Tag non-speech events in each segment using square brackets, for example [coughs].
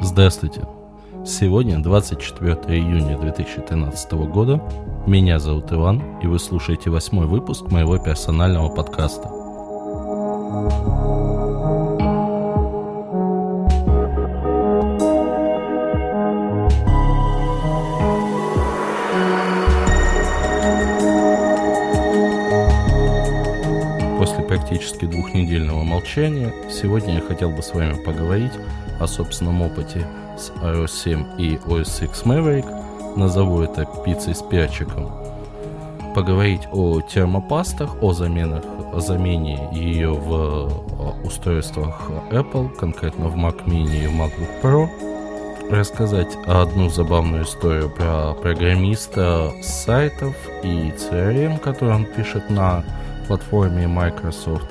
Здравствуйте! Сегодня 24 июня 2013 года. Меня зовут Иван, и вы слушаете восьмой выпуск моего персонального подкаста. После практически двухнедельного молчания, сегодня я хотел бы с вами поговорить о собственном опыте с iOS 7 и OS X Maverick, назову это пиццей с перчиком, поговорить о термопастах, о заменах, о замене ее в устройствах Apple, конкретно в Mac Mini и в MacBook Pro, рассказать одну забавную историю про программиста сайтов и CRM, который он пишет на платформе Microsoft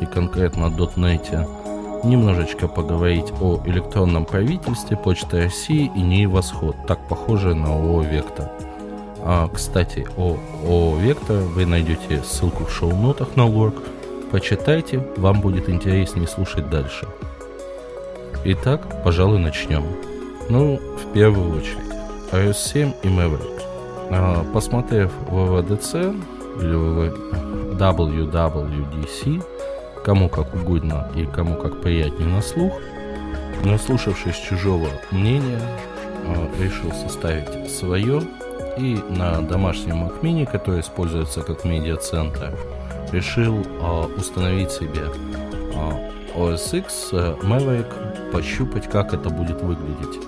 и конкретно .NET, немножечко поговорить о электронном правительстве, Почты России и НИИ Восход, так похоже на ООО «Вектор». А, кстати, о ООО «Вектор» вы найдете ссылку в шоу-нотах на Work. Почитайте, вам будет интереснее слушать дальше. Итак, пожалуй, начнем. Ну, в первую очередь, iOS 7 и Maverick. А, посмотрев WWDC WWDC, кому как угодно и кому как приятнее на слух, наслушавшись чужого мнения, а, решил составить свое и на домашнем Mini, который используется как медиацентр, решил а, установить себе OS X Maverick, пощупать, как это будет выглядеть.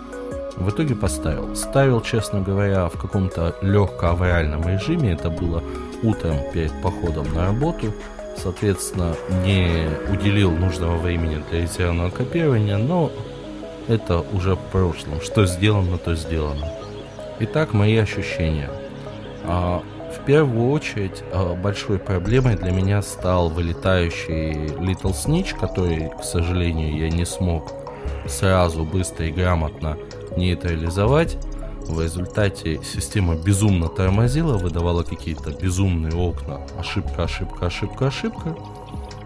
В итоге поставил. Ставил, честно говоря, в каком-то легко-авриальном режиме. Это было утром перед походом на работу соответственно, не уделил нужного времени для резервного копирования, но это уже в прошлом. Что сделано, то сделано. Итак, мои ощущения. А, в первую очередь, а, большой проблемой для меня стал вылетающий Little Snitch, который, к сожалению, я не смог сразу, быстро и грамотно нейтрализовать. В результате система безумно тормозила, выдавала какие-то безумные окна. Ошибка, ошибка, ошибка, ошибка.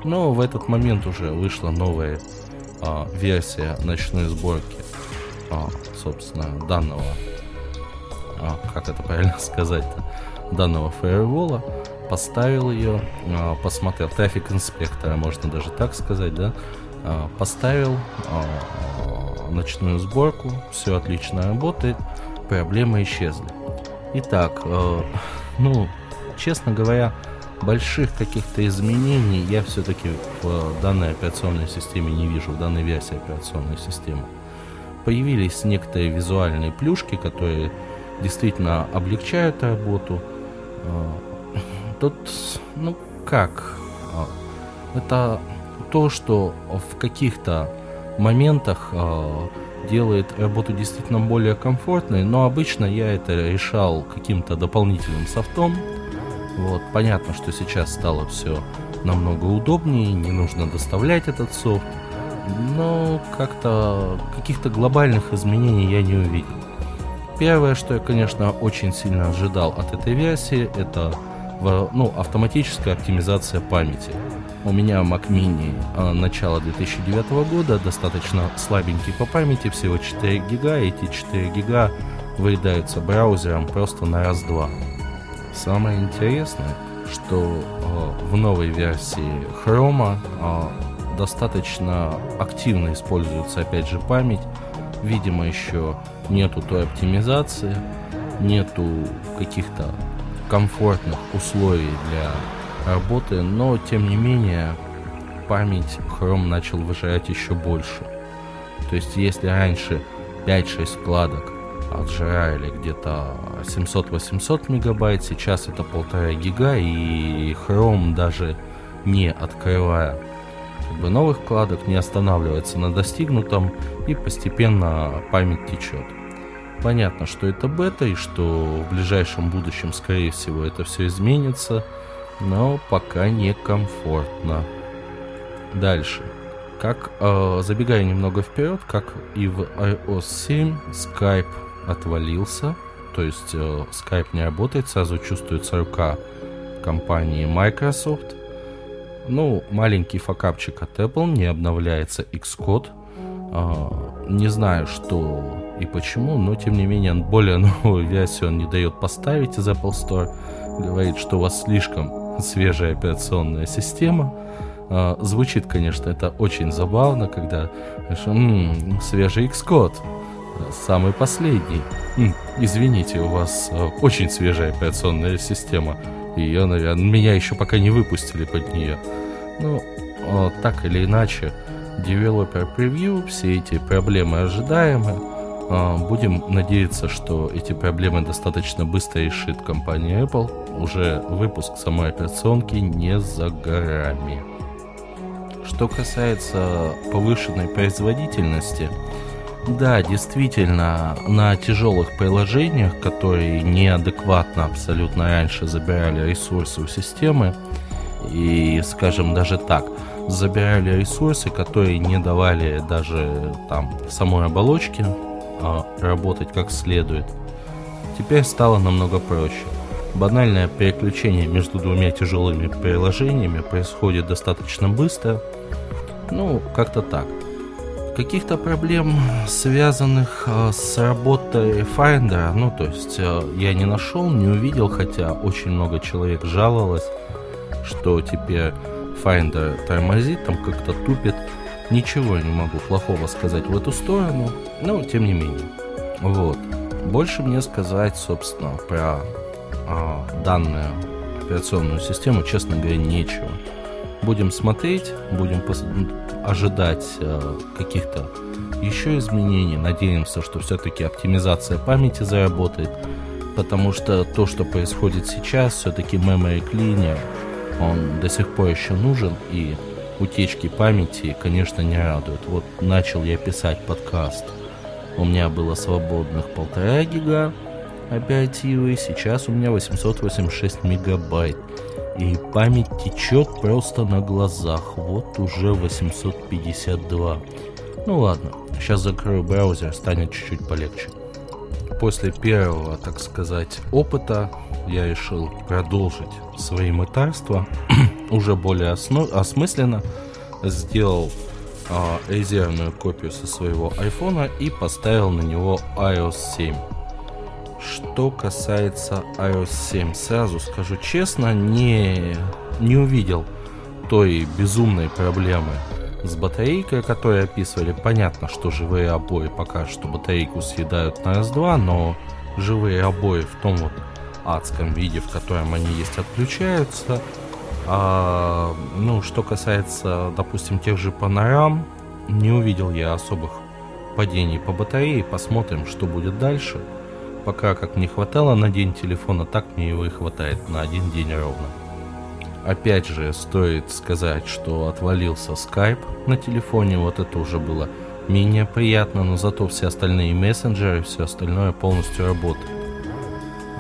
Но в этот момент уже вышла новая а, версия ночной сборки, а, собственно, данного, а, как это правильно [laughs] сказать-то, данного фаервола. Поставил ее, а, посмотрел трафик инспектора, можно даже так сказать, да, а, поставил а, ночную сборку, все отлично работает проблемы исчезли. Итак, э, ну, честно говоря, больших каких-то изменений я все-таки в данной операционной системе не вижу, в данной версии операционной системы. Появились некоторые визуальные плюшки, которые действительно облегчают работу. Э, тут, ну как, э, это то, что в каких-то моментах э, делает работу действительно более комфортной, но обычно я это решал каким-то дополнительным софтом. Вот, понятно, что сейчас стало все намного удобнее, не нужно доставлять этот софт, но как-то каких-то глобальных изменений я не увидел. Первое, что я, конечно, очень сильно ожидал от этой версии, это ну, автоматическая оптимизация памяти. У меня Mac Mini а, начала 2009 года, достаточно слабенький по памяти, всего 4 гига, эти 4 гига выедаются браузером просто на раз-два. Самое интересное, что э, в новой версии Chrome э, достаточно активно используется опять же память. Видимо, еще нету той оптимизации, нету каких-то комфортных условий для работы, но тем не менее память Chrome начал выжирать еще больше. То есть если раньше 5-6 вкладок отжирали где-то 700-800 мегабайт, сейчас это полтора гига, и Chrome даже не открывая как бы новых вкладок, не останавливается на достигнутом, и постепенно память течет. Понятно, что это бета и что в ближайшем будущем, скорее всего, это все изменится, но пока некомфортно. Дальше. Как, э, забегая немного вперед, как и в iOS 7, Skype отвалился, то есть э, Skype не работает, сразу чувствуется рука компании Microsoft. Ну, маленький факапчик от Apple, не обновляется Xcode. Э, не знаю, что и почему, но тем не менее более [laughs] новую версию он не дает поставить из Apple Store. Говорит, что у вас слишком свежая операционная система. А, звучит, конечно, это очень забавно, когда м-м, свежий Xcode, самый последний. М, извините, у вас а, очень свежая операционная система. Ее, наверное, меня еще пока не выпустили под нее. Ну, а, так или иначе, Developer Preview, все эти проблемы ожидаемые. А, будем надеяться, что эти проблемы достаточно быстро решит компания Apple. Уже выпуск самой операционки не за горами. Что касается повышенной производительности, да, действительно, на тяжелых приложениях, которые неадекватно абсолютно раньше забирали ресурсы у системы, и, скажем, даже так, забирали ресурсы, которые не давали даже там самой оболочке а, работать как следует. Теперь стало намного проще. Банальное переключение между двумя тяжелыми приложениями происходит достаточно быстро. Ну, как-то так. Каких-то проблем, связанных э, с работой Finder, ну, то есть э, я не нашел, не увидел, хотя очень много человек жаловалось, что теперь Finder тормозит, там как-то тупит. Ничего не могу плохого сказать в эту сторону, но тем не менее. Вот. Больше мне сказать, собственно, про а, данную операционную систему, честно говоря, нечего. Будем смотреть, будем пос- ожидать а, каких-то еще изменений. Надеемся, что все-таки оптимизация памяти заработает, потому что то, что происходит сейчас, все-таки memory cleaner, он до сих пор еще нужен, и утечки памяти, конечно, не радуют. Вот начал я писать подкаст. У меня было свободных полтора гига оперативы, сейчас у меня 886 мегабайт. И память течет просто на глазах. Вот уже 852. Ну ладно, сейчас закрою браузер, станет чуть-чуть полегче. После первого, так сказать, опыта я решил продолжить свои мытарства [clears throat] уже более осно- осмысленно. Сделал э, резервную копию со своего айфона и поставил на него iOS 7. Что касается iOS 7, сразу скажу честно, не, не увидел той безумной проблемы с батарейкой, которую описывали. Понятно, что живые обои пока что батарейку съедают на раз-два, но живые обои в том вот адском виде, в котором они есть, отключаются. А, ну, что касается, допустим, тех же панорам, не увидел я особых падений по батарее. Посмотрим, что будет дальше. Пока как не хватало на день телефона, так мне его и хватает на один день ровно. Опять же, стоит сказать, что отвалился Skype на телефоне, вот это уже было менее приятно, но зато все остальные мессенджеры, все остальное полностью работает.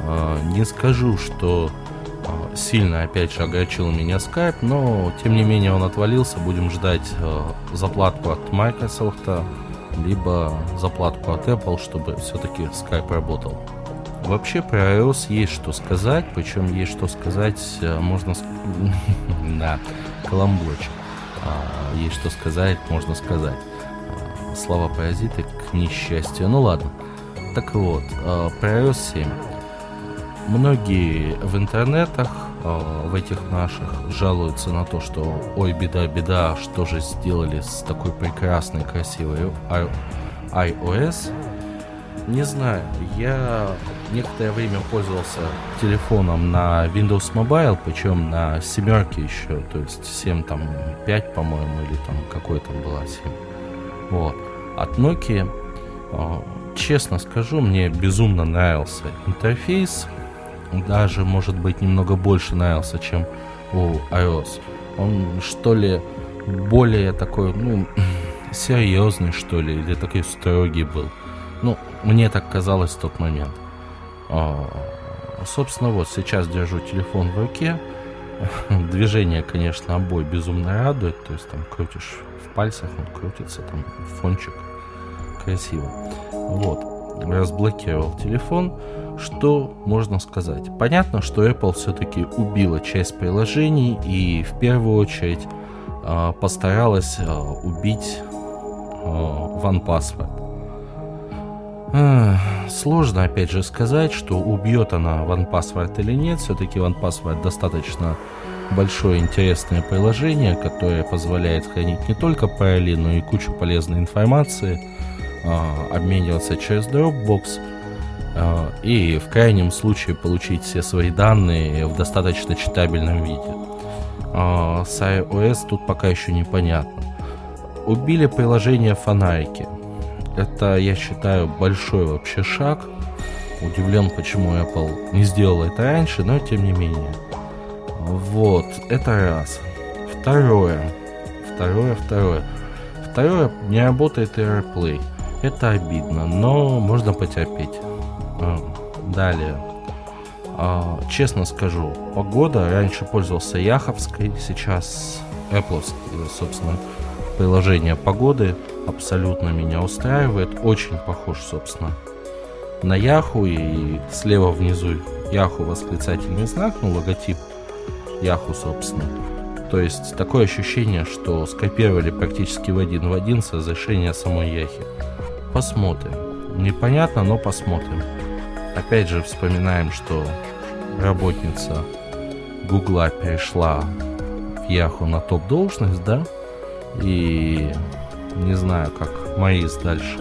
А, не скажу, что сильно опять же огорчил меня Skype, но тем не менее он отвалился. Будем ждать а, заплатку от Microsoft, либо заплатку от Apple, чтобы все-таки Skype работал. Вообще про iOS есть что сказать, причем есть что сказать, можно... Да, [laughs] каламбурчик. Есть что сказать, можно сказать. Слова паразиты к несчастью. Ну ладно. Так вот, про iOS 7. Многие в интернетах, в этих наших, жалуются на то, что ой, беда, беда, что же сделали с такой прекрасной, красивой iOS. Не знаю, я некоторое время пользовался телефоном на Windows Mobile, причем на семерке еще, то есть 7 там 5, по-моему, или там какой там была 7. Вот. От Nokia, честно скажу, мне безумно нравился интерфейс, даже, может быть, немного больше нравился, чем у iOS. Он, что ли, более такой, ну, [clears throat] серьезный, что ли, или такой строгий был. Ну, Мне так казалось в тот момент. А, собственно, вот сейчас держу телефон в руке. [laughs] Движение, конечно, обои безумно радует. То есть там крутишь в пальцах, он крутится, там фончик. Красиво. Вот. Разблокировал телефон. Что можно сказать? Понятно, что Apple все-таки убила часть приложений и в первую очередь э, постаралась э, убить э, OnePassword. Сложно, опять же, сказать, что убьет она OnePassword или нет. Все-таки OnePassword достаточно большое интересное приложение, которое позволяет хранить не только пароли, но и кучу полезной информации, обмениваться через Dropbox и в крайнем случае получить все свои данные в достаточно читабельном виде. С iOS тут пока еще непонятно. Убили приложение фонарики – это, я считаю, большой вообще шаг. Удивлен, почему Apple не сделала это раньше, но тем не менее. Вот, это раз. Второе. Второе, второе. Второе, не работает AirPlay. Это обидно, но можно потерпеть. А, далее. А, честно скажу, погода, раньше пользовался Яховской, сейчас Apple, собственно, приложение погоды абсолютно меня устраивает. Очень похож, собственно, на Яху. И слева внизу Яху восклицательный знак, ну, логотип Яху, собственно. То есть такое ощущение, что скопировали практически в один в один с разрешения самой Яхи. Посмотрим. Непонятно, но посмотрим. Опять же вспоминаем, что работница Гугла перешла в Яху на топ-должность, да? И не знаю, как Маис дальше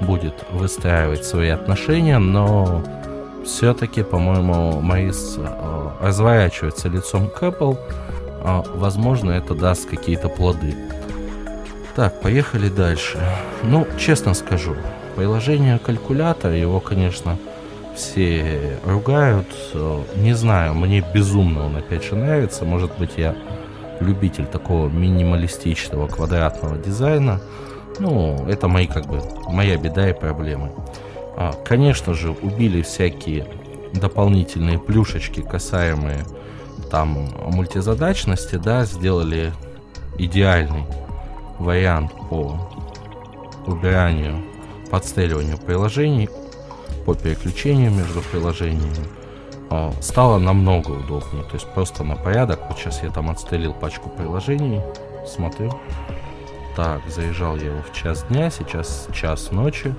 будет выстраивать свои отношения, но все-таки, по-моему, Маис э, разворачивается лицом к Apple. Э, возможно, это даст какие-то плоды. Так, поехали дальше. Ну, честно скажу, приложение калькулятор, его, конечно, все ругают. Э, не знаю, мне безумно он опять же нравится. Может быть, я любитель такого минималистичного квадратного дизайна. Ну, это мои как бы моя беда и проблемы. А, конечно же, убили всякие дополнительные плюшечки, касаемые там мультизадачности, да, сделали идеальный вариант по убиранию, подстреливанию приложений, по переключению между приложениями. А, стало намного удобнее. То есть просто на порядок. Вот сейчас я там отстрелил пачку приложений. Смотрю. Так, заезжал я его в час дня, сейчас час ночи.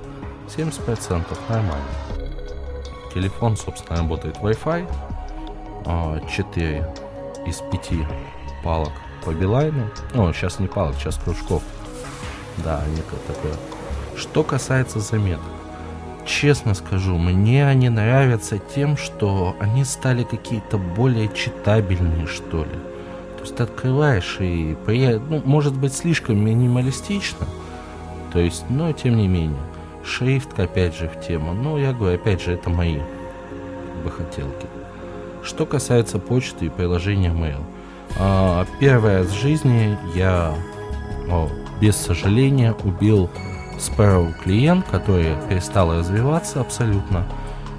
70% нормально. Телефон, собственно, работает Wi-Fi. 4 а, из 5 палок по Билайну. Ну, сейчас не палок, сейчас кружков. Да, некое такое. Что касается заметок честно скажу, мне они нравятся тем, что они стали какие-то более читабельные, что ли. То есть ты открываешь и, ну, может быть, слишком минималистично, то есть, но тем не менее. Шрифт, опять же, в тему. Ну, я говорю, опять же, это мои бы хотелки. Что касается почты и приложения Mail. А, раз в жизни я, о, без сожаления, убил Sparrow клиент, который перестал развиваться абсолютно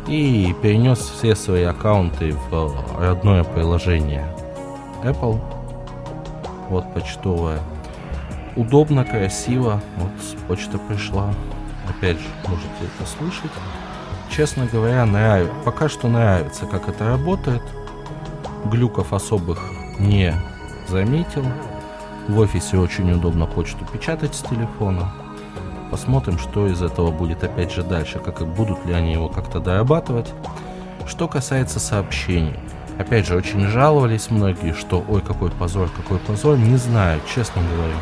и перенес все свои аккаунты в родное приложение Apple. Вот почтовая. Удобно, красиво. Вот почта пришла. Опять же, можете это слышать. Честно говоря, нравится. Пока что нравится, как это работает. Глюков особых не заметил. В офисе очень удобно почту печатать с телефона. Посмотрим, что из этого будет опять же дальше, как и будут ли они его как-то дорабатывать. Что касается сообщений. Опять же, очень жаловались многие, что ой, какой позор, какой позор. Не знаю, честно говорю.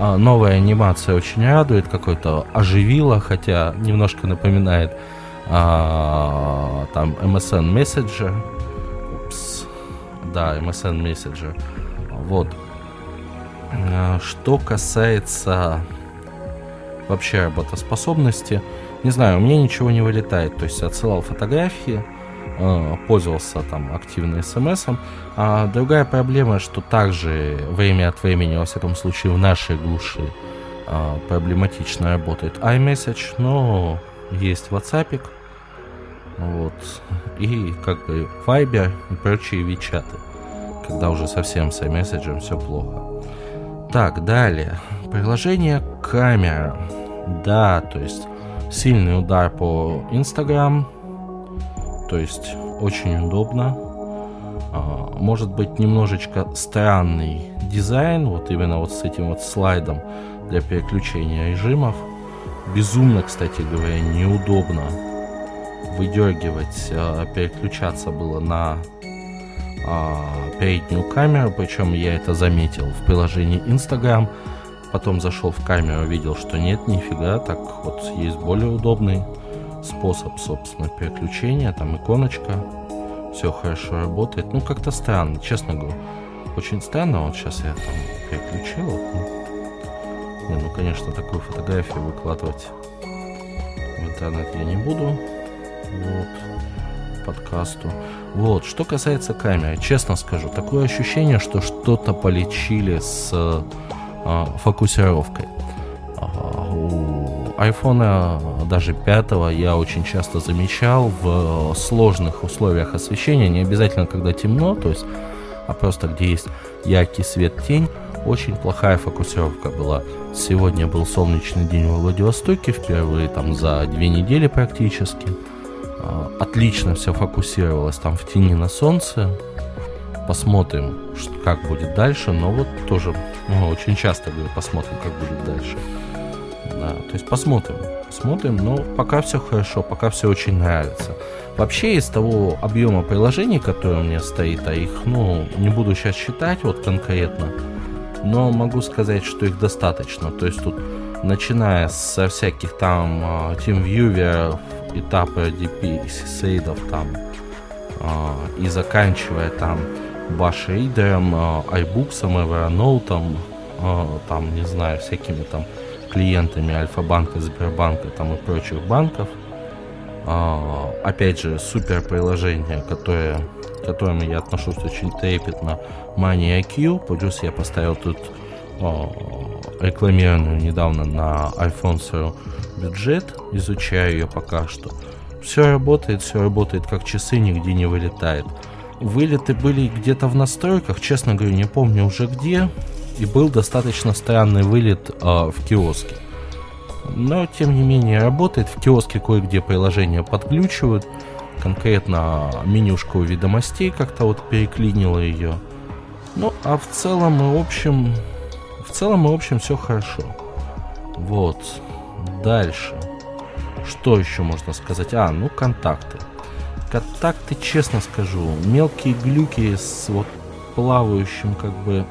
А, новая анимация очень радует, какой-то оживила, хотя немножко напоминает а, там MSN Messenger. Упс. Да, MSN Messenger. Вот. А, что касается вообще работоспособности. Не знаю, у меня ничего не вылетает. То есть отсылал фотографии, э, пользовался там активно смс. А другая проблема, что также время от времени, во всяком случае в нашей глуши, э, проблематично работает iMessage, но есть WhatsApp, вот, и как бы Viber и прочие вичаты, когда уже совсем с iMessage все плохо. Так, далее. Приложение камера. Да, то есть сильный удар по Instagram, то есть очень удобно. А, может быть немножечко странный дизайн, вот именно вот с этим вот слайдом для переключения режимов. Безумно, кстати говоря, неудобно выдергивать, а, переключаться было на а, переднюю камеру, причем я это заметил в приложении Instagram. Потом зашел в камеру, видел, что нет, нифига, так вот есть более удобный способ, собственно, переключения, там иконочка, все хорошо работает. Ну, как-то странно, честно говорю. Очень странно, вот сейчас я там переключил. Ну, не, ну, конечно, такую фотографию выкладывать в интернет я не буду. Вот, подкасту. Вот, что касается камеры, честно скажу, такое ощущение, что что-то полечили с фокусировкой. А, у iPhone даже 5 я очень часто замечал в сложных условиях освещения, не обязательно когда темно, то есть, а просто где есть яркий свет, тень, очень плохая фокусировка была. Сегодня был солнечный день в Владивостоке, впервые там за две недели практически. А, отлично все фокусировалось там в тени на солнце. Посмотрим, как будет дальше. Но вот тоже ну, очень часто говорю, посмотрим, как будет дальше. Да, то есть посмотрим. Посмотрим, но пока все хорошо, пока все очень нравится. Вообще из того объема приложений, которые у меня стоит, а их, ну, не буду сейчас считать вот конкретно, но могу сказать, что их достаточно. То есть тут, начиная со всяких там uh, TeamViewer, этапы DP сейдов там uh, и заканчивая там башейдером, uh, iBooks, Evernote, uh, там, не знаю, всякими там клиентами Альфа-банка, Сбербанка там и прочих банков. Uh, опять же, супер приложение, которое, к которому я отношусь очень трепетно, Money. Плюс я поставил тут рекламированную недавно на iPhone свою бюджет, изучаю ее пока что. Все работает, все работает как часы, нигде не вылетает. Вылеты были где-то в настройках, честно говоря, не помню уже где. И был достаточно странный вылет э, в киоске. Но, тем не менее, работает. В киоске кое-где приложение подключивают. Конкретно менюшку ведомостей как-то вот переклинило ее. Ну, а в целом и общем... В целом и общем все хорошо. Вот. Дальше. Что еще можно сказать? А, ну контакты. Контакты, честно скажу, мелкие глюки с вот плавающим как бы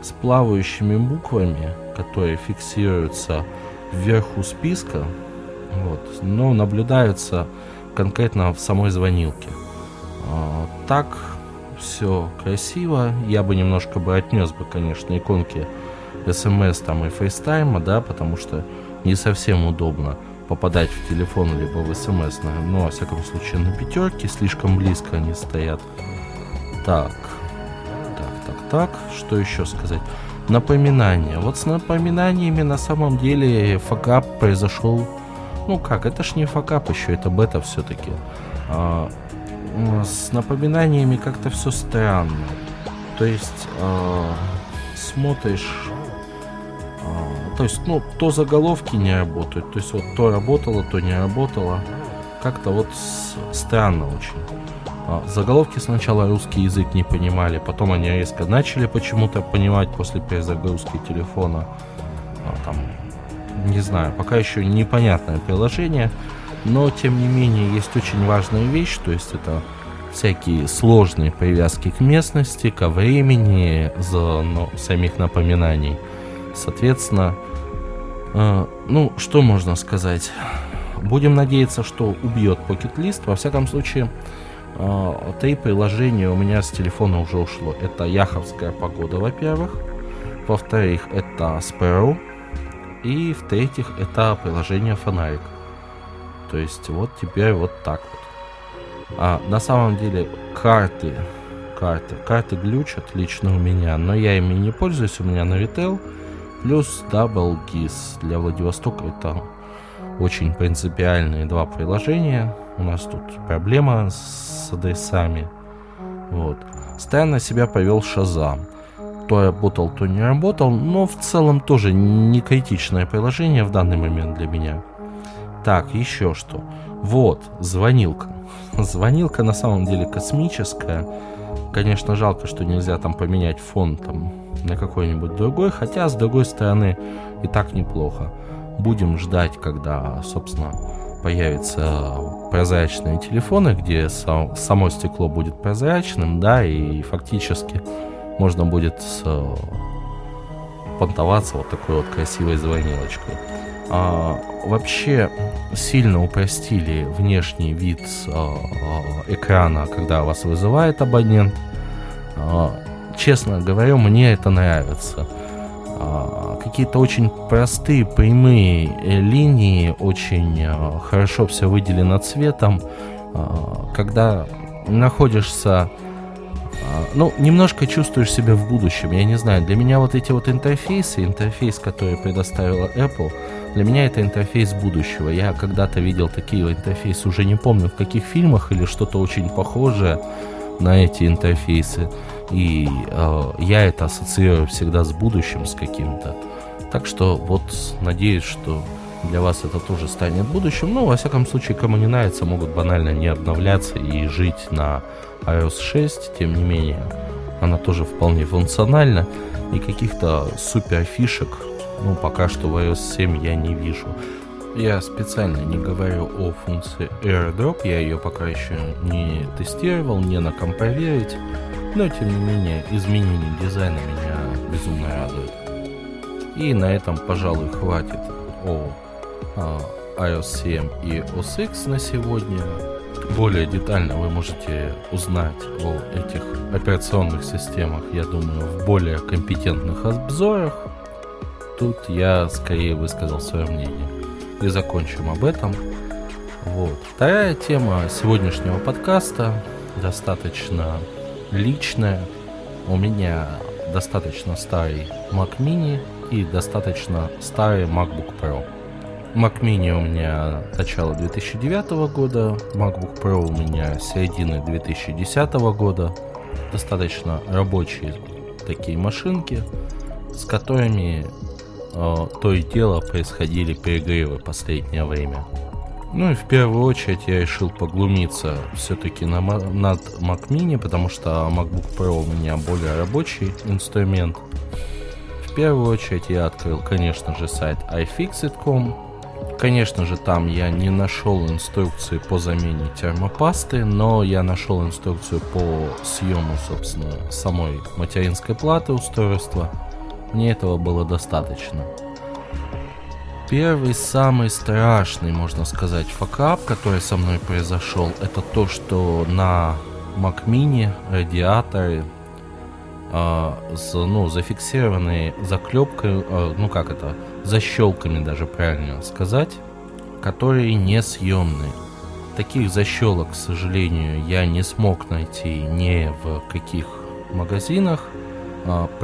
с плавающими буквами, которые фиксируются вверху списка, вот, но наблюдаются конкретно в самой звонилке. А, так все красиво. Я бы немножко бы отнес бы, конечно, иконки смс там и FaceTime а, да, потому что не совсем удобно попадать в телефон либо в смс, но, во всяком случае, на пятерке слишком близко они стоят. Так, так, так, так, что еще сказать? Напоминания. Вот с напоминаниями на самом деле факап произошел. Ну как, это ж не факап еще, это бета все-таки. А, с напоминаниями как-то все странно. То есть а, смотришь то есть, ну, то заголовки не работают. То есть, вот то работало, то не работало. Как-то вот странно очень. А, заголовки сначала русский язык не понимали, потом они резко начали почему-то понимать после перезагрузки телефона. А, там, не знаю, пока еще непонятное приложение, но тем не менее есть очень важная вещь, то есть это всякие сложные привязки к местности, ко времени, за ну, самих напоминаний – Соответственно, э, ну, что можно сказать? Будем надеяться, что убьет Pocket List. Во всяком случае, э, три приложения у меня с телефона уже ушло. Это Яховская погода, во-первых. Во-вторых, это Sparrow. И в-третьих, это приложение Фонарик. То есть вот теперь вот так вот. А на самом деле карты, карты, карты глючат лично у меня, но я ими не пользуюсь, у меня на Vitel. Плюс Double Kiss для Владивостока это очень принципиальные два приложения. У нас тут проблема с адресами. Вот. Странно себя повел Шазам. То работал, то не работал, но в целом тоже не критичное приложение в данный момент для меня. Так, еще что. Вот, звонилка. [laughs] Звонилка на самом деле космическая. Конечно, жалко, что нельзя там поменять фон там на какой-нибудь другой, хотя с другой стороны и так неплохо. Будем ждать, когда, собственно, появятся прозрачные телефоны, где само стекло будет прозрачным, да, и фактически можно будет э, понтоваться вот такой вот красивой звонилочкой. А, вообще сильно упростили внешний вид а, экрана, когда вас вызывает абонент. А, честно говоря, мне это нравится. А, какие-то очень простые прямые э, линии, очень а, хорошо все выделено цветом. А, когда находишься ну, немножко чувствуешь себя в будущем. Я не знаю, для меня вот эти вот интерфейсы, интерфейс, который предоставила Apple, для меня это интерфейс будущего. Я когда-то видел такие интерфейсы, уже не помню в каких фильмах или что-то очень похожее на эти интерфейсы. И э, я это ассоциирую всегда с будущим, с каким-то. Так что вот надеюсь, что для вас это тоже станет будущим. Ну, во всяком случае, кому не нравится, могут банально не обновляться и жить на iOS 6. Тем не менее, она тоже вполне функциональна. И каких-то супер фишек, ну, пока что в iOS 7 я не вижу. Я специально не говорю о функции AirDrop, я ее пока еще не тестировал, не на ком проверить, но тем не менее изменение дизайна меня безумно радует. И на этом, пожалуй, хватит о, о iOS 7 и OS X на сегодня. Более детально вы можете узнать о этих операционных системах, я думаю, в более компетентных обзорах. Тут я скорее высказал свое мнение и закончим об этом. Вот. Вторая тема сегодняшнего подкаста достаточно личная. У меня достаточно старый Mac Mini и достаточно старый MacBook Pro. Mac Mini у меня начало 2009 года, MacBook Pro у меня середины 2010 года. Достаточно рабочие такие машинки, с которыми то и дело происходили перегревы последнее время. Ну и в первую очередь я решил поглумиться все-таки на, над Mac Mini, потому что MacBook Pro у меня более рабочий инструмент. В первую очередь я открыл, конечно же, сайт iFixit.com. Конечно же, там я не нашел инструкции по замене термопасты, но я нашел инструкцию по съему, собственно, самой материнской платы устройства. Мне этого было достаточно. Первый, самый страшный, можно сказать, факап, который со мной произошел, это то, что на Mac Mini радиаторы э, с, ну, зафиксированные заклепкой, э, ну как это, защелками даже правильно сказать, которые несъемные. Таких защелок, к сожалению, я не смог найти ни в каких магазинах,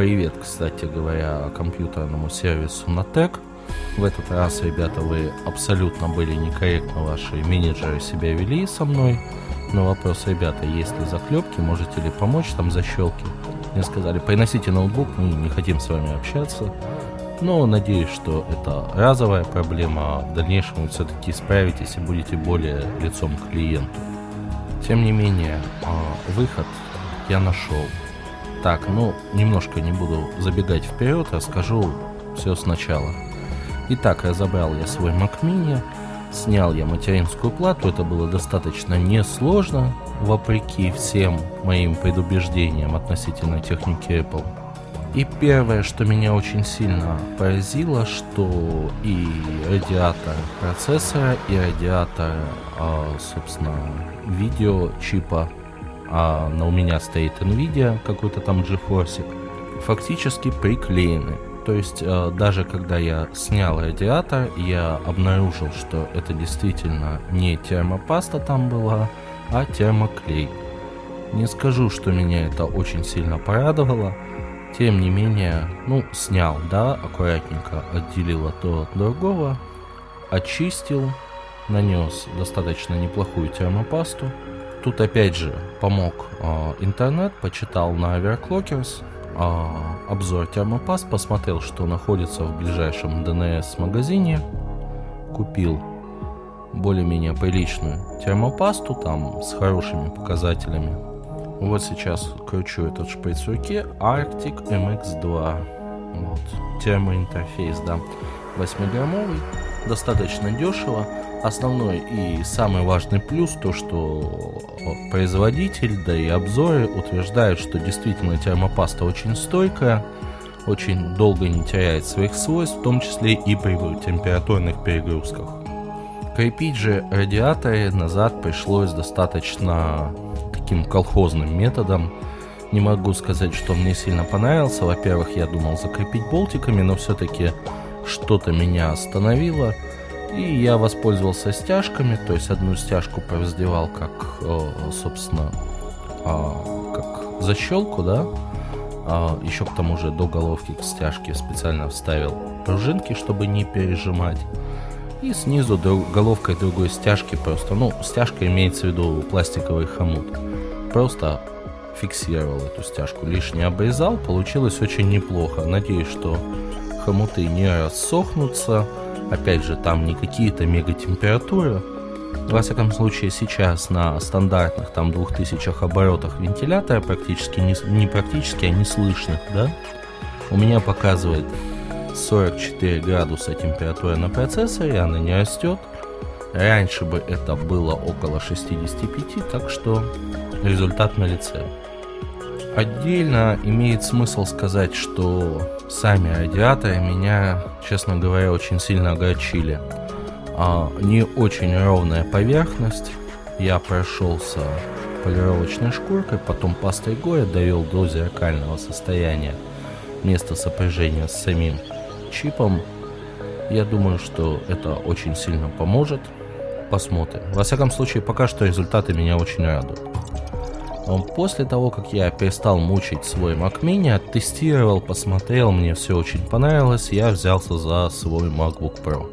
привет, кстати говоря, компьютерному сервису Natec. В этот раз, ребята, вы абсолютно были некорректно, ваши менеджеры себя вели со мной. Но вопрос, ребята, есть ли заклепки, можете ли помочь там защелки? Мне сказали, приносите ноутбук, мы не хотим с вами общаться. Но надеюсь, что это разовая проблема, в дальнейшем вы все-таки справитесь и будете более лицом к клиенту. Тем не менее, а, выход я нашел. Так, ну, немножко не буду забегать вперед, расскажу все сначала. Итак, разобрал я свой Mac Mini, снял я материнскую плату, это было достаточно несложно, вопреки всем моим предубеждениям относительно техники Apple. И первое, что меня очень сильно поразило, что и радиатор процессора, и радиатор, а, собственно, видеочипа а на у меня стоит Nvidia, какой-то там GeForce, фактически приклеены. То есть э, даже когда я снял радиатор, я обнаружил, что это действительно не термопаста там была, а термоклей. Не скажу, что меня это очень сильно порадовало, тем не менее, ну, снял, да, аккуратненько отделил от того от другого, очистил, нанес достаточно неплохую термопасту. Тут опять же помог э, интернет, почитал на Overclockers э, обзор термопаст, посмотрел, что находится в ближайшем DNS магазине, купил более-менее приличную термопасту, там с хорошими показателями. Вот сейчас кручу этот шприц в руке Arctic MX2. Вот, термоинтерфейс, да, 8-граммовый, достаточно дешево. Основной и самый важный плюс то, что производитель, да и обзоры утверждают, что действительно термопаста очень стойкая, очень долго не теряет своих свойств, в том числе и при температурных перегрузках. Крепить же радиаторы назад пришлось достаточно таким колхозным методом. Не могу сказать, что мне сильно понравился. Во-первых, я думал закрепить болтиками, но все-таки что-то меня остановило. И я воспользовался стяжками, то есть одну стяжку повздевал как, собственно, а, как защелку, да. А, Еще к тому же до головки к стяжке специально вставил пружинки, чтобы не пережимать. И снизу головкой другой стяжки просто, ну, стяжка имеется в виду пластиковый хомут. Просто фиксировал эту стяжку, лишний обрезал, получилось очень неплохо. Надеюсь, что хомуты не рассохнутся. Опять же, там не какие-то мега температуры. Во всяком случае, сейчас на стандартных там 2000 оборотах вентилятора практически не, не практически, а не слышных, да, у меня показывает 44 градуса температура на процессоре, она не растет. Раньше бы это было около 65, так что результат на лице. Отдельно имеет смысл сказать, что сами радиаторы меня, честно говоря, очень сильно огорчили. А, не очень ровная поверхность. Я прошелся полировочной шкуркой, потом пастой Гоя довел до зеркального состояния место сопряжения с самим чипом. Я думаю, что это очень сильно поможет. Посмотрим. Во всяком случае, пока что результаты меня очень радуют. После того, как я перестал мучить свой Mac Mini, оттестировал, посмотрел, мне все очень понравилось, я взялся за свой MacBook Pro.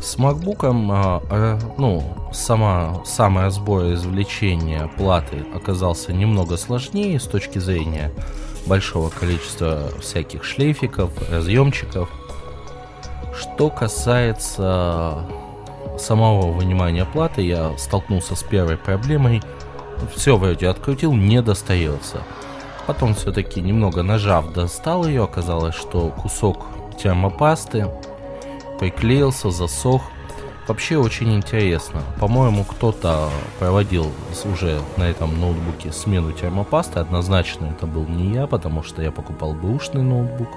С MacBook, а, а, ну, сама, самый разбор извлечения платы оказался немного сложнее с точки зрения большого количества всяких шлейфиков, разъемчиков. Что касается самого вынимания платы, я столкнулся с первой проблемой. Все вроде открутил, не достается. Потом все-таки немного нажав достал ее, оказалось, что кусок термопасты приклеился, засох. Вообще очень интересно. По-моему, кто-то проводил уже на этом ноутбуке смену термопасты. Однозначно это был не я, потому что я покупал бэушный ноутбук.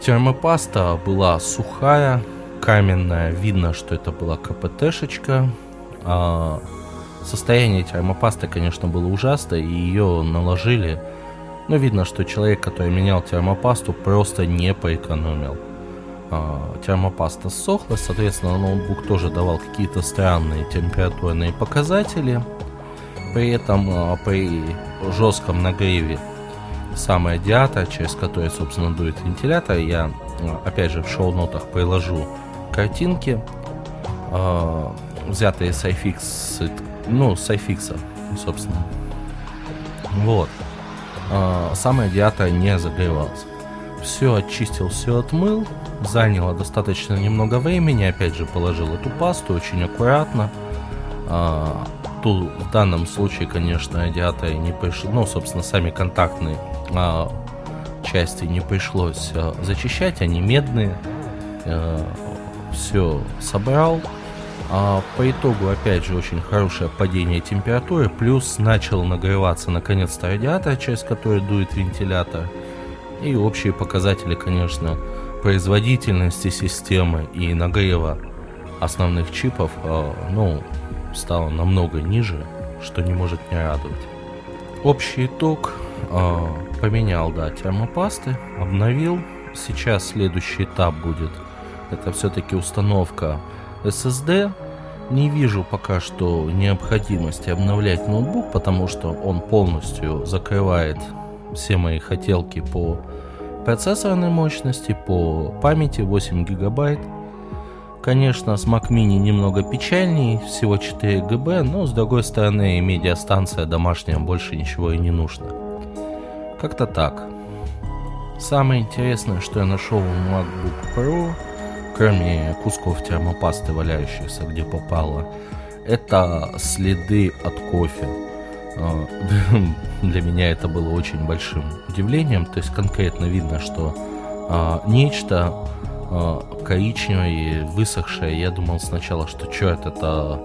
Термопаста была сухая, каменная. Видно, что это была КПТшечка. А состояние термопасты, конечно, было ужасное, и ее наложили. Но видно, что человек, который менял термопасту, просто не поэкономил. А, термопаста сохла, соответственно, ноутбук тоже давал какие-то странные температурные показатели. При этом а, при жестком нагреве сам радиатор, через который, собственно, дует вентилятор, я, а, опять же, в шоу-нотах приложу картинки, взятые с iFix, ну, с iFix, собственно. Вот. Сам радиатор не загревался. Все очистил, все отмыл, заняло достаточно немного времени. Опять же, положил эту пасту очень аккуратно. А, тут в данном случае, конечно, радиаторы не пришло, ну, собственно, сами контактные а, части не пришлось а, зачищать, они медные. А, все собрал. А по итогу, опять же, очень хорошее падение температуры, плюс начал нагреваться наконец-то радиатор, через который дует вентилятор. И общие показатели, конечно, производительности системы и нагрева основных чипов, э, ну, стало намного ниже, что не может не радовать. Общий итог э, поменял, да, термопасты, обновил. Сейчас следующий этап будет, это все-таки установка SSD. Не вижу пока что необходимости обновлять ноутбук, потому что он полностью закрывает все мои хотелки по процессорной мощности, по памяти 8 гигабайт. Конечно, с Mac Mini немного печальней, всего 4 ГБ, но с другой стороны медиастанция домашняя, больше ничего и не нужно. Как-то так. Самое интересное, что я нашел в MacBook Pro, кроме кусков термопасты, валяющихся где попало, это следы от кофе. А, [laughs] для меня это было очень большим удивлением. То есть конкретно видно, что а, нечто а, коричневое высохшее. Я думал сначала, что черт, это,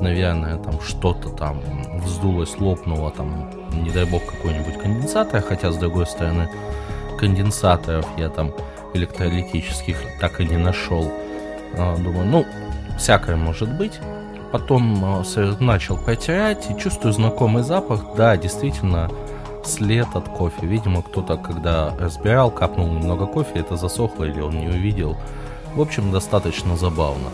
наверное, там что-то там вздулось, лопнуло, там, не дай бог, какой-нибудь конденсатор. Хотя, с другой стороны, конденсаторов я там электролитических так и не нашел. Думаю, ну, всякое может быть потом э, начал протирать и чувствую знакомый запах. Да, действительно, след от кофе. Видимо, кто-то, когда разбирал, капнул немного кофе, это засохло или он не увидел. В общем, достаточно забавно.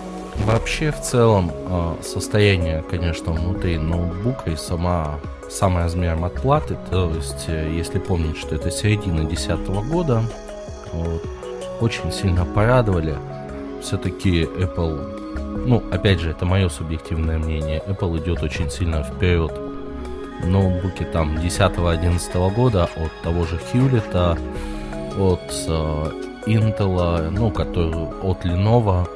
Вообще, в целом, э, состояние, конечно, внутри ноутбука и сама, сам размер отплаты, то есть, э, если помнить, что это середина 2010 года, очень сильно порадовали. Все-таки Apple ну, опять же, это мое субъективное мнение, Apple идет очень сильно вперед. Ноутбуки там 10-11 года от того же Hewlett, от э, Intel, ну, который от Lenovo,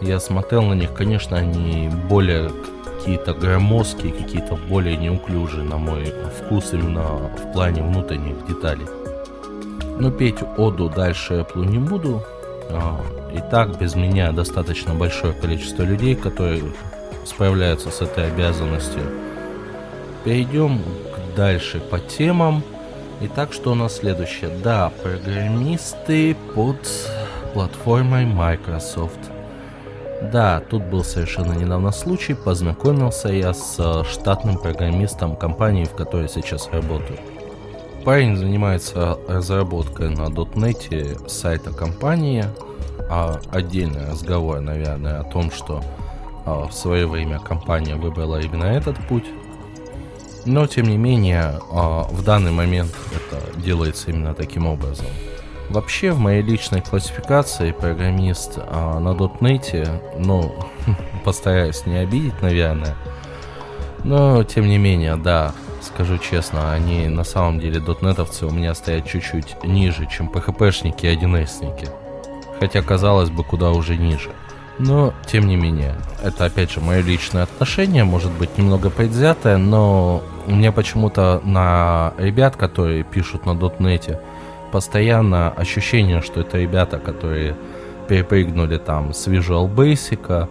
я смотрел на них, конечно, они более какие-то громоздкие, какие-то более неуклюжие, на мой вкус, именно в плане внутренних деталей. Но петь оду дальше Apple не буду. А, и так без меня достаточно большое количество людей, которые справляются с этой обязанностью. Перейдем дальше по темам. Итак, что у нас следующее? Да, программисты под платформой Microsoft. Да, тут был совершенно недавно случай, познакомился я с штатным программистом компании, в которой сейчас работаю. Парень занимается разработкой на .NET сайта компании, а отдельный разговор, наверное, о том, что а, в свое время компания выбрала именно этот путь. Но, тем не менее, а, в данный момент это делается именно таким образом. Вообще, в моей личной классификации программист а, на .NET, ну, [laughs] постараюсь не обидеть, наверное, но, тем не менее, да, скажу честно, они на самом деле дотнетовцы у меня стоят чуть-чуть ниже, чем PHP-шники и 1С-ники хотя казалось бы куда уже ниже. Но, тем не менее, это опять же мое личное отношение, может быть немного предвзятое, но меня почему-то на ребят, которые пишут на дотнете, постоянно ощущение, что это ребята, которые перепрыгнули там с Visual Basic,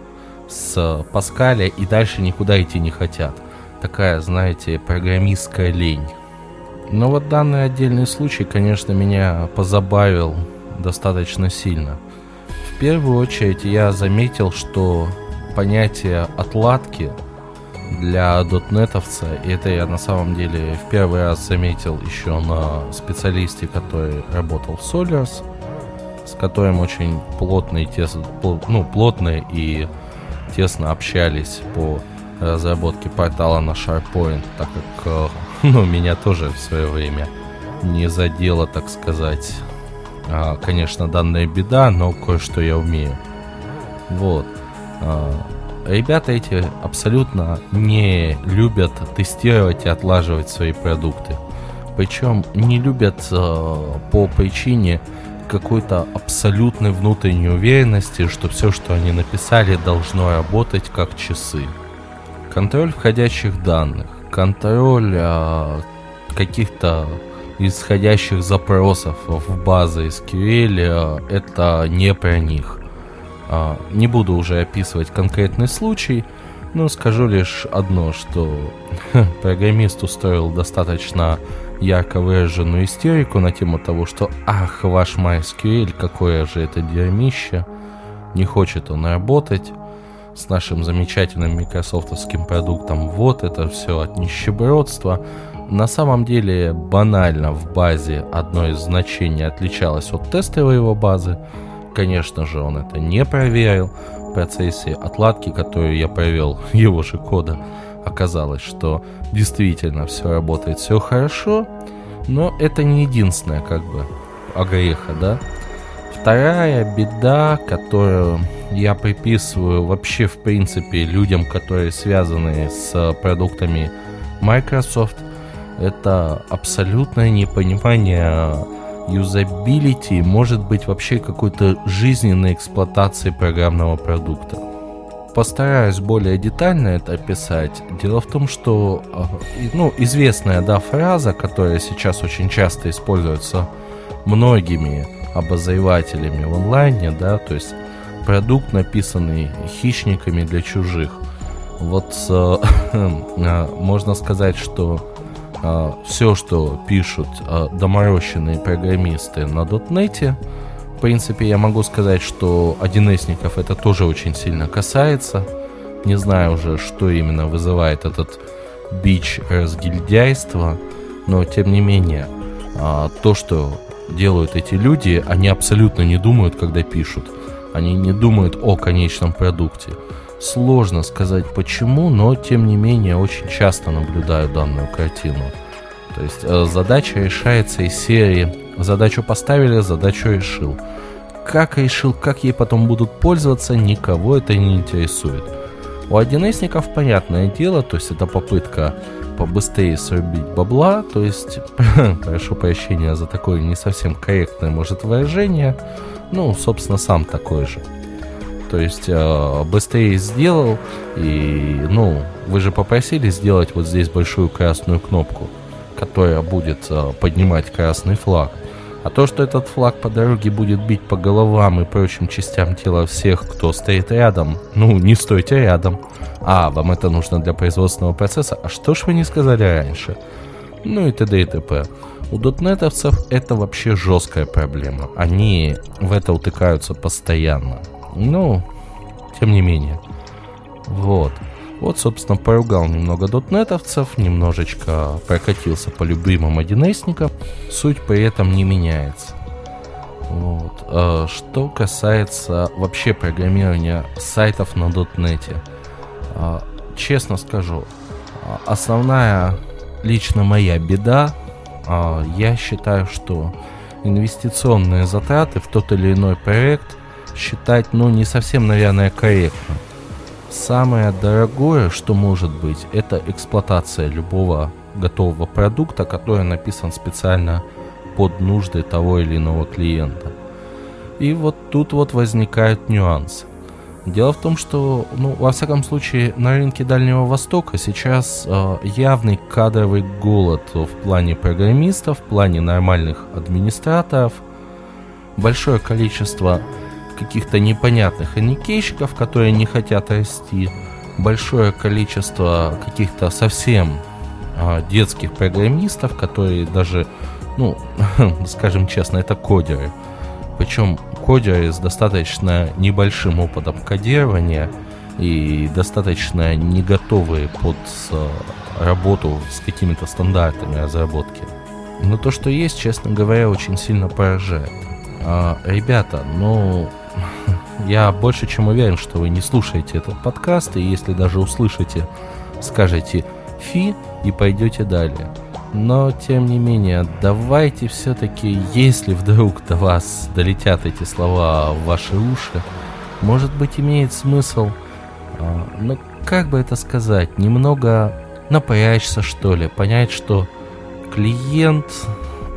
с Паскаля и дальше никуда идти не хотят. Такая, знаете, программистская лень. Но вот данный отдельный случай, конечно, меня позабавил достаточно сильно. В первую очередь я заметил, что понятие отладки для дотнетовца, и это я на самом деле в первый раз заметил еще на специалисте, который работал в Solars, с которым очень плотно и тесно, ну, плотно и тесно общались по разработке портала на SharePoint, так как э, [laughs] ну, меня тоже в свое время не задело, так сказать, а, конечно, данная беда, но кое-что я умею. Вот. А, ребята эти абсолютно не любят тестировать и отлаживать свои продукты. Причем не любят а, по причине какой-то абсолютной внутренней уверенности, что все, что они написали, должно работать как часы. Контроль входящих данных, контроль а, каких-то исходящих запросов в базы SQL, э, это не про них. А, не буду уже описывать конкретный случай, но скажу лишь одно, что [laughs] программист устроил достаточно ярко выраженную истерику на тему того, что «Ах, ваш MySQL, какое же это дерьмище!» Не хочет он работать с нашим замечательным микрософтовским продуктом. Вот это все от нищебродства на самом деле банально в базе одно из значений отличалось от тестовой его базы. Конечно же, он это не проверил. В процессе отладки, которую я провел [laughs] его же кода, оказалось, что действительно все работает, все хорошо, но это не единственное как бы огреха, да. Вторая беда, которую я приписываю вообще в принципе людям, которые связаны с продуктами Microsoft, это абсолютное непонимание юзабилити, может быть вообще какой-то жизненной эксплуатации программного продукта. Постараюсь более детально это описать. Дело в том, что а, ну, известная да, фраза, которая сейчас очень часто используется многими обозревателями в онлайне, да, то есть продукт, написанный хищниками для чужих. Вот э, [laughs] э, можно сказать, что э, все, что пишут доморощенные программисты на дотнете, в принципе, я могу сказать, что 1 это тоже очень сильно касается. Не знаю уже, что именно вызывает этот бич разгильдяйства, но тем не менее, то, что делают эти люди, они абсолютно не думают, когда пишут. Они не думают о конечном продукте. Сложно сказать почему, но тем не менее очень часто наблюдаю данную картину. То есть э, задача решается из серии «Задачу поставили, задачу решил». Как решил, как ей потом будут пользоваться, никого это не интересует. У 1 понятное дело, то есть это попытка побыстрее срубить бабла, то есть, [laughs] прошу прощения за такое не совсем корректное, может, выражение, ну, собственно, сам такой же. То есть, э, быстрее сделал, и, ну, вы же попросили сделать вот здесь большую красную кнопку, которая будет э, поднимать красный флаг. А то, что этот флаг по дороге будет бить по головам и прочим частям тела всех, кто стоит рядом, ну, не стойте рядом. А, вам это нужно для производственного процесса? А что ж вы не сказали раньше? Ну и т.д. и т.п. У дотнетовцев это вообще жесткая проблема. Они в это утыкаются постоянно. Ну, тем не менее. Вот. Вот, собственно, поругал немного дотнетовцев, немножечко прокатился по любимым 1 Суть при этом не меняется. Вот. А что касается вообще программирования сайтов на дотнете. А, честно скажу, а, основная лично моя беда, я считаю, что инвестиционные затраты в тот или иной проект считать, ну, не совсем, наверное, корректно. Самое дорогое, что может быть, это эксплуатация любого готового продукта, который написан специально под нужды того или иного клиента. И вот тут вот возникают нюансы. Дело в том, что, ну, во всяком случае, на рынке Дальнего Востока сейчас э, явный кадровый голод в плане программистов, в плане нормальных администраторов, большое количество каких-то непонятных аникейщиков, которые не хотят расти, большое количество каких-то совсем а, детских программистов, которые даже, ну, [laughs] скажем честно, это кодеры. Причем кодеры с достаточно небольшим опытом кодирования и достаточно не готовые под работу с какими-то стандартами разработки. Но то, что есть, честно говоря, очень сильно поражает. А, ребята, ну, [laughs] я больше чем уверен, что вы не слушаете этот подкаст, и если даже услышите, скажете «фи» и пойдете далее. Но, тем не менее, давайте все-таки, если вдруг до вас долетят эти слова в ваши уши, может быть, имеет смысл, э, ну, как бы это сказать, немного напрячься, что ли, понять, что клиент,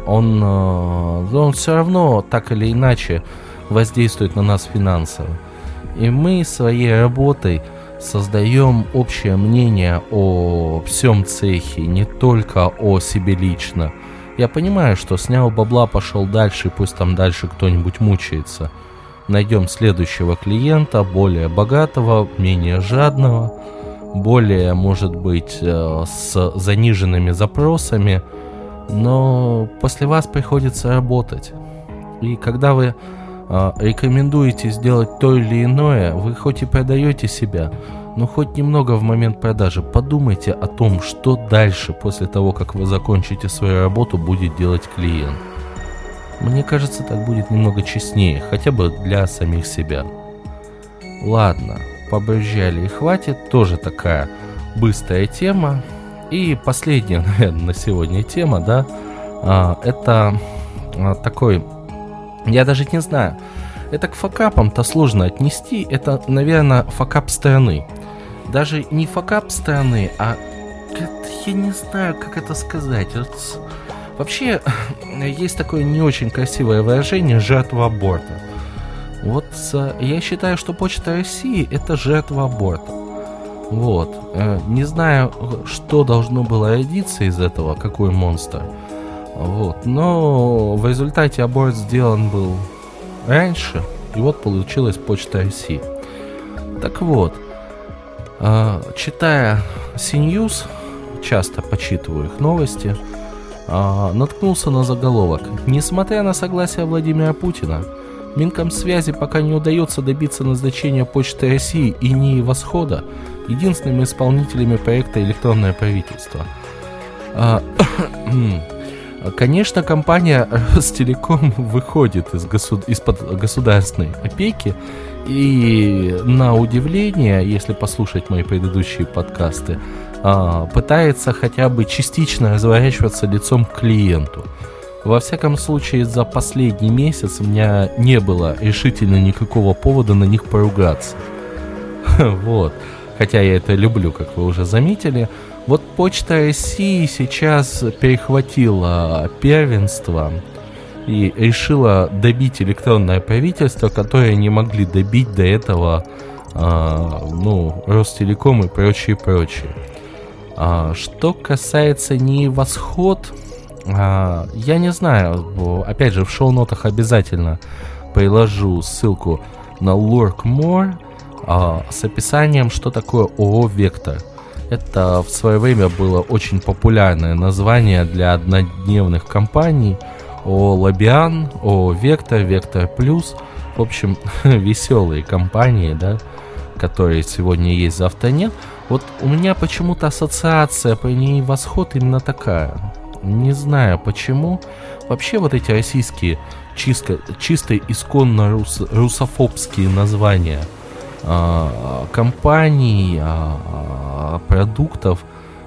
он, э, он все равно так или иначе воздействует на нас финансово. И мы своей работой создаем общее мнение о всем цехе, не только о себе лично. Я понимаю, что снял бабла, пошел дальше, пусть там дальше кто-нибудь мучается. Найдем следующего клиента, более богатого, менее жадного, более, может быть, э, с заниженными запросами, но после вас приходится работать. И когда вы рекомендуете сделать то или иное, вы хоть и продаете себя, но хоть немного в момент продажи подумайте о том, что дальше после того, как вы закончите свою работу, будет делать клиент. Мне кажется, так будет немного честнее, хотя бы для самих себя. Ладно, побрызжали и хватит, тоже такая быстрая тема. И последняя, [laughs] наверное, на сегодня тема, да, а, это а, такой Я даже не знаю. Это к факапам-то сложно отнести. Это, наверное, факап страны. Даже не факап страны, а я не знаю, как это сказать. Вообще, [laughs] есть такое не очень красивое выражение «жертва аборта». Вот я считаю, что Почта России это жертва аборта. Вот. Э, не знаю, что должно было родиться из этого, какой монстр. Вот. Но в результате аборт сделан был раньше, и вот получилась Почта России. Так вот, э, читая CNews, часто почитываю их новости, э, наткнулся на заголовок. Несмотря на согласие Владимира Путина, Минкомсвязи пока не удается добиться назначения Почты России и НИИ Восхода единственными исполнителями проекта «Электронное правительство». [coughs] Конечно, компания [laughs] Ростелеком выходит из госуд... из-под государственной опеки, и на удивление, если послушать мои предыдущие подкасты, а, пытается хотя бы частично разворачиваться лицом к клиенту – во всяком случае, за последний месяц у меня не было решительно никакого повода на них поругаться. [laughs] Вот. Хотя я это люблю, как вы уже заметили. Вот Почта России сейчас перехватила первенство и решила добить электронное правительство, которое не могли добить до этого, а, ну, Ростелеком и прочее, прочее. А, что касается не восход, а, я не знаю, опять же, в шоу-нотах обязательно приложу ссылку на Lurk More а, с описанием, что такое ООО «Вектор». Это в свое время было очень популярное название для однодневных компаний ООО «Лабиан», ООО «Вектор», «Вектор Плюс». В общем, [laughs] веселые компании, да, которые сегодня есть, завтра нет. Вот у меня почему-то ассоциация по ней восход именно такая. Не знаю почему. Вообще вот эти российские чисто, чисто исконно рус, русофобские названия компаний, э, продуктов,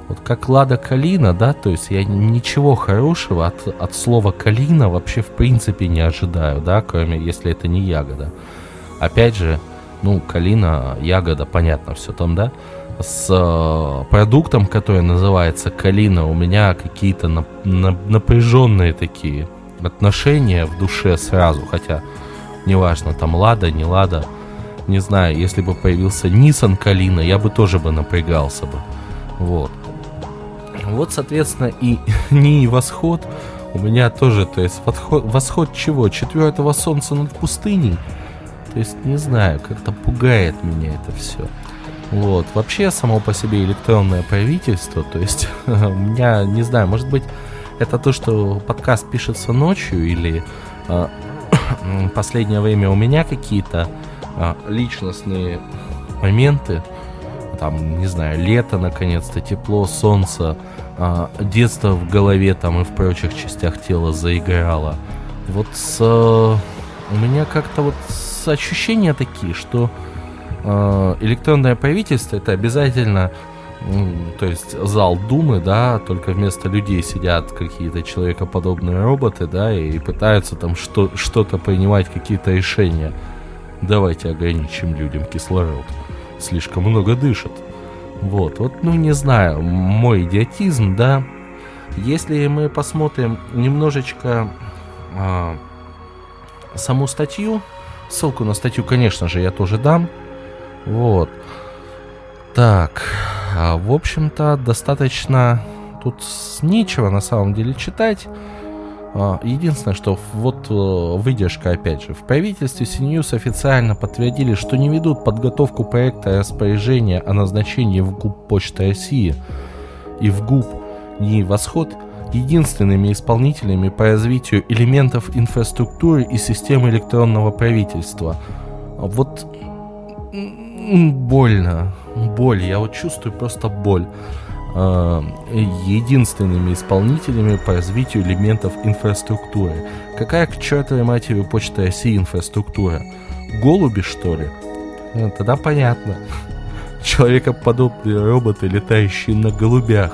вот как Лада Калина, да, то есть я ничего хорошего от, от слова Калина вообще в принципе не ожидаю, да, кроме если это не ягода. Опять же, ну, Калина, ягода, понятно все там, да, с продуктом, который называется Калина, у меня какие-то на, на, напряженные такие отношения в душе сразу, хотя неважно, там Лада, не Лада, не знаю, если бы появился Nissan Калина, я бы тоже бы напрягался бы, вот. Вот, соответственно, и [laughs] не восход у меня тоже, то есть восход, восход чего? Четвертого солнца над пустыней? То есть, не знаю, как-то пугает меня это все. Вот. Вообще, само по себе электронное правительство, то есть, [laughs] у меня, не знаю, может быть, это то, что подкаст пишется ночью, или [clears throat] э, последнее время у меня какие-то э, личностные моменты, там, не знаю, лето, наконец-то, тепло, солнце, э, детство в голове там и в прочих частях тела заиграло. Вот с, э, у меня как-то вот ощущения такие, что Э, электронное правительство это обязательно то есть зал Думы, да, только вместо людей сидят какие-то человекоподобные роботы, да, и пытаются там что- что-то принимать, какие-то решения. Давайте ограничим людям кислород. Слишком много дышат. Вот, вот, ну не знаю, мой идиотизм, да. Если мы посмотрим немножечко а, саму статью, ссылку на статью, конечно же, я тоже дам. Вот. Так, а, в общем-то, достаточно тут нечего на самом деле читать. А, единственное, что вот э, выдержка, опять же, в правительстве CNews официально подтвердили, что не ведут подготовку проекта распоряжения о назначении в ГУП Почты России и в ГУП НИИ «Восход» единственными исполнителями по развитию элементов инфраструктуры и системы электронного правительства. Вот больно. Боль. Я вот чувствую просто боль. А, единственными исполнителями по развитию элементов инфраструктуры. Какая к чертовой матери почта России инфраструктура? Голуби, что ли? Ну, тогда понятно. Человекоподобные роботы, летающие на голубях.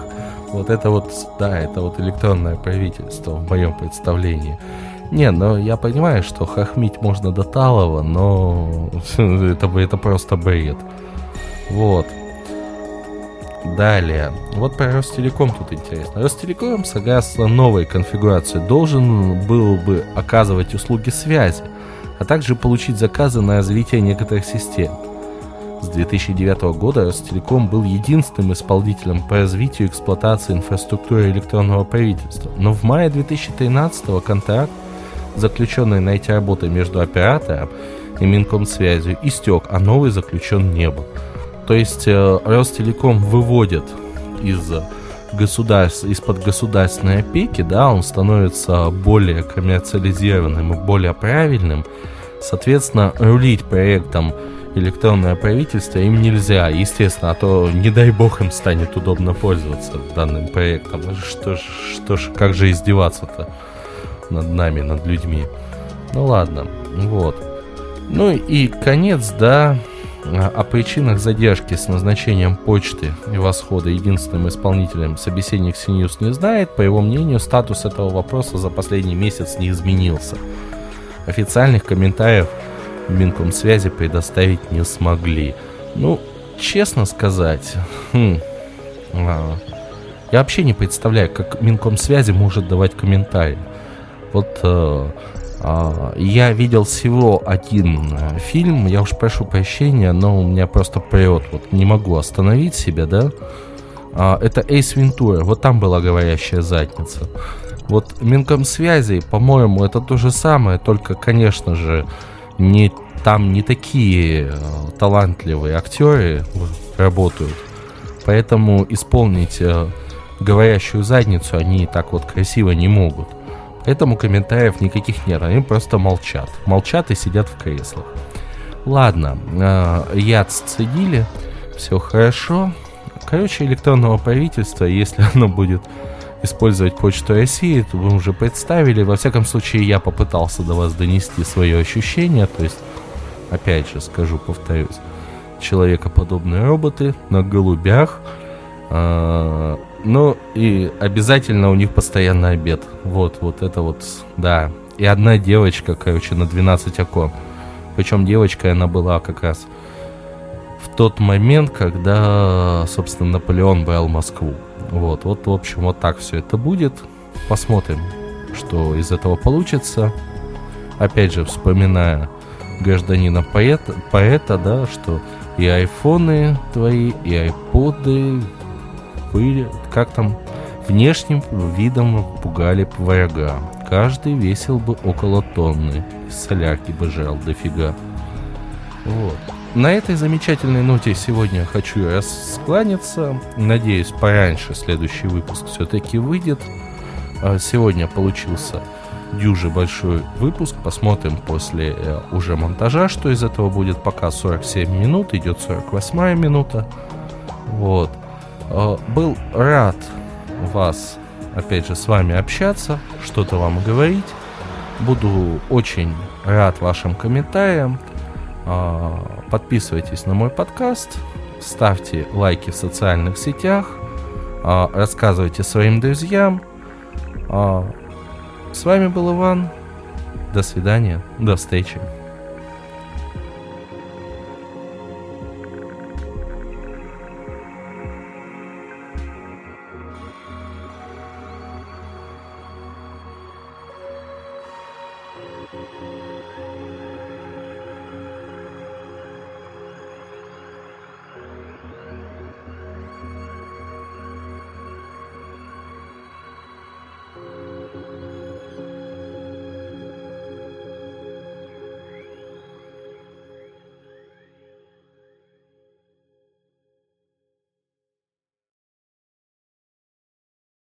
Вот это вот, да, это вот электронное правительство в моем представлении. Не, ну я понимаю, что хохмить можно до талого, но [laughs] это, это просто бред. Вот. Далее. Вот про Ростелеком тут интересно. Ростелеком, согласно новой конфигурации, должен был бы оказывать услуги связи, а также получить заказы на развитие некоторых систем. С 2009 года Ростелеком был единственным исполнителем по развитию и эксплуатации инфраструктуры электронного правительства. Но в мае 2013 контракт, заключенный на эти работы между оператором и Минкомсвязью, истек, а новый заключен не был. То есть э, Ростелеком выводит из государств, из-под государственной опеки, да, он становится более коммерциализированным и более правильным. Соответственно, рулить проектом электронное правительство им нельзя, естественно, а то, не дай бог, им станет удобно пользоваться данным проектом. Что ж, что ж, как же издеваться-то над нами, над людьми? Ну ладно, вот. Ну и конец, да, о причинах задержки с назначением почты и восхода единственным исполнителем собеседник Синьюс не знает. По его мнению, статус этого вопроса за последний месяц не изменился. Официальных комментариев Минкомсвязи предоставить не смогли. Ну, честно сказать, хм, а, я вообще не представляю, как Минкомсвязи может давать комментарии. Вот э, я видел всего один э, фильм, я уж прошу прощения, но у меня просто прет, вот не могу остановить себя, да. А, это Эйс Вентура, вот там была говорящая задница. Вот Минкомсвязи, по-моему, это то же самое, только, конечно же, не, там не такие э, талантливые актеры работают. Поэтому исполнить э, говорящую задницу они так вот красиво не могут. Этому комментариев никаких нет, они просто молчат. Молчат и сидят в креслах. Ладно, э, яд сцедили, все хорошо. Короче, электронного правительства, если [laughs] оно будет использовать почту России, то вы уже представили. Во всяком случае, я попытался до вас донести свое ощущение. То есть, опять же, скажу, повторюсь, человекоподобные роботы на голубях, э, ну, и обязательно у них постоянно обед. Вот, вот это вот, да. И одна девочка, короче, на 12 окон. Причем девочка, она была как раз в тот момент, когда, собственно, Наполеон брал Москву. Вот, вот, в общем, вот так все это будет. Посмотрим, что из этого получится. Опять же, вспоминая гражданина поэта, поэта да, что и айфоны твои, и айподы, были, как там, внешним видом пугали врага. Каждый весил бы около тонны, из солярки бы жал дофига. Вот. На этой замечательной ноте сегодня хочу раскланяться. Надеюсь, пораньше следующий выпуск все-таки выйдет. А сегодня получился дюже большой выпуск. Посмотрим после э, уже монтажа, что из этого будет. Пока 47 минут, идет 48 минута. Вот. Э, был рад вас, опять же, с вами общаться, что-то вам говорить. Буду очень рад вашим комментариям. Э, подписывайтесь на мой подкаст, ставьте лайки в социальных сетях, э, рассказывайте своим друзьям. С вами был Иван. До свидания, до встречи.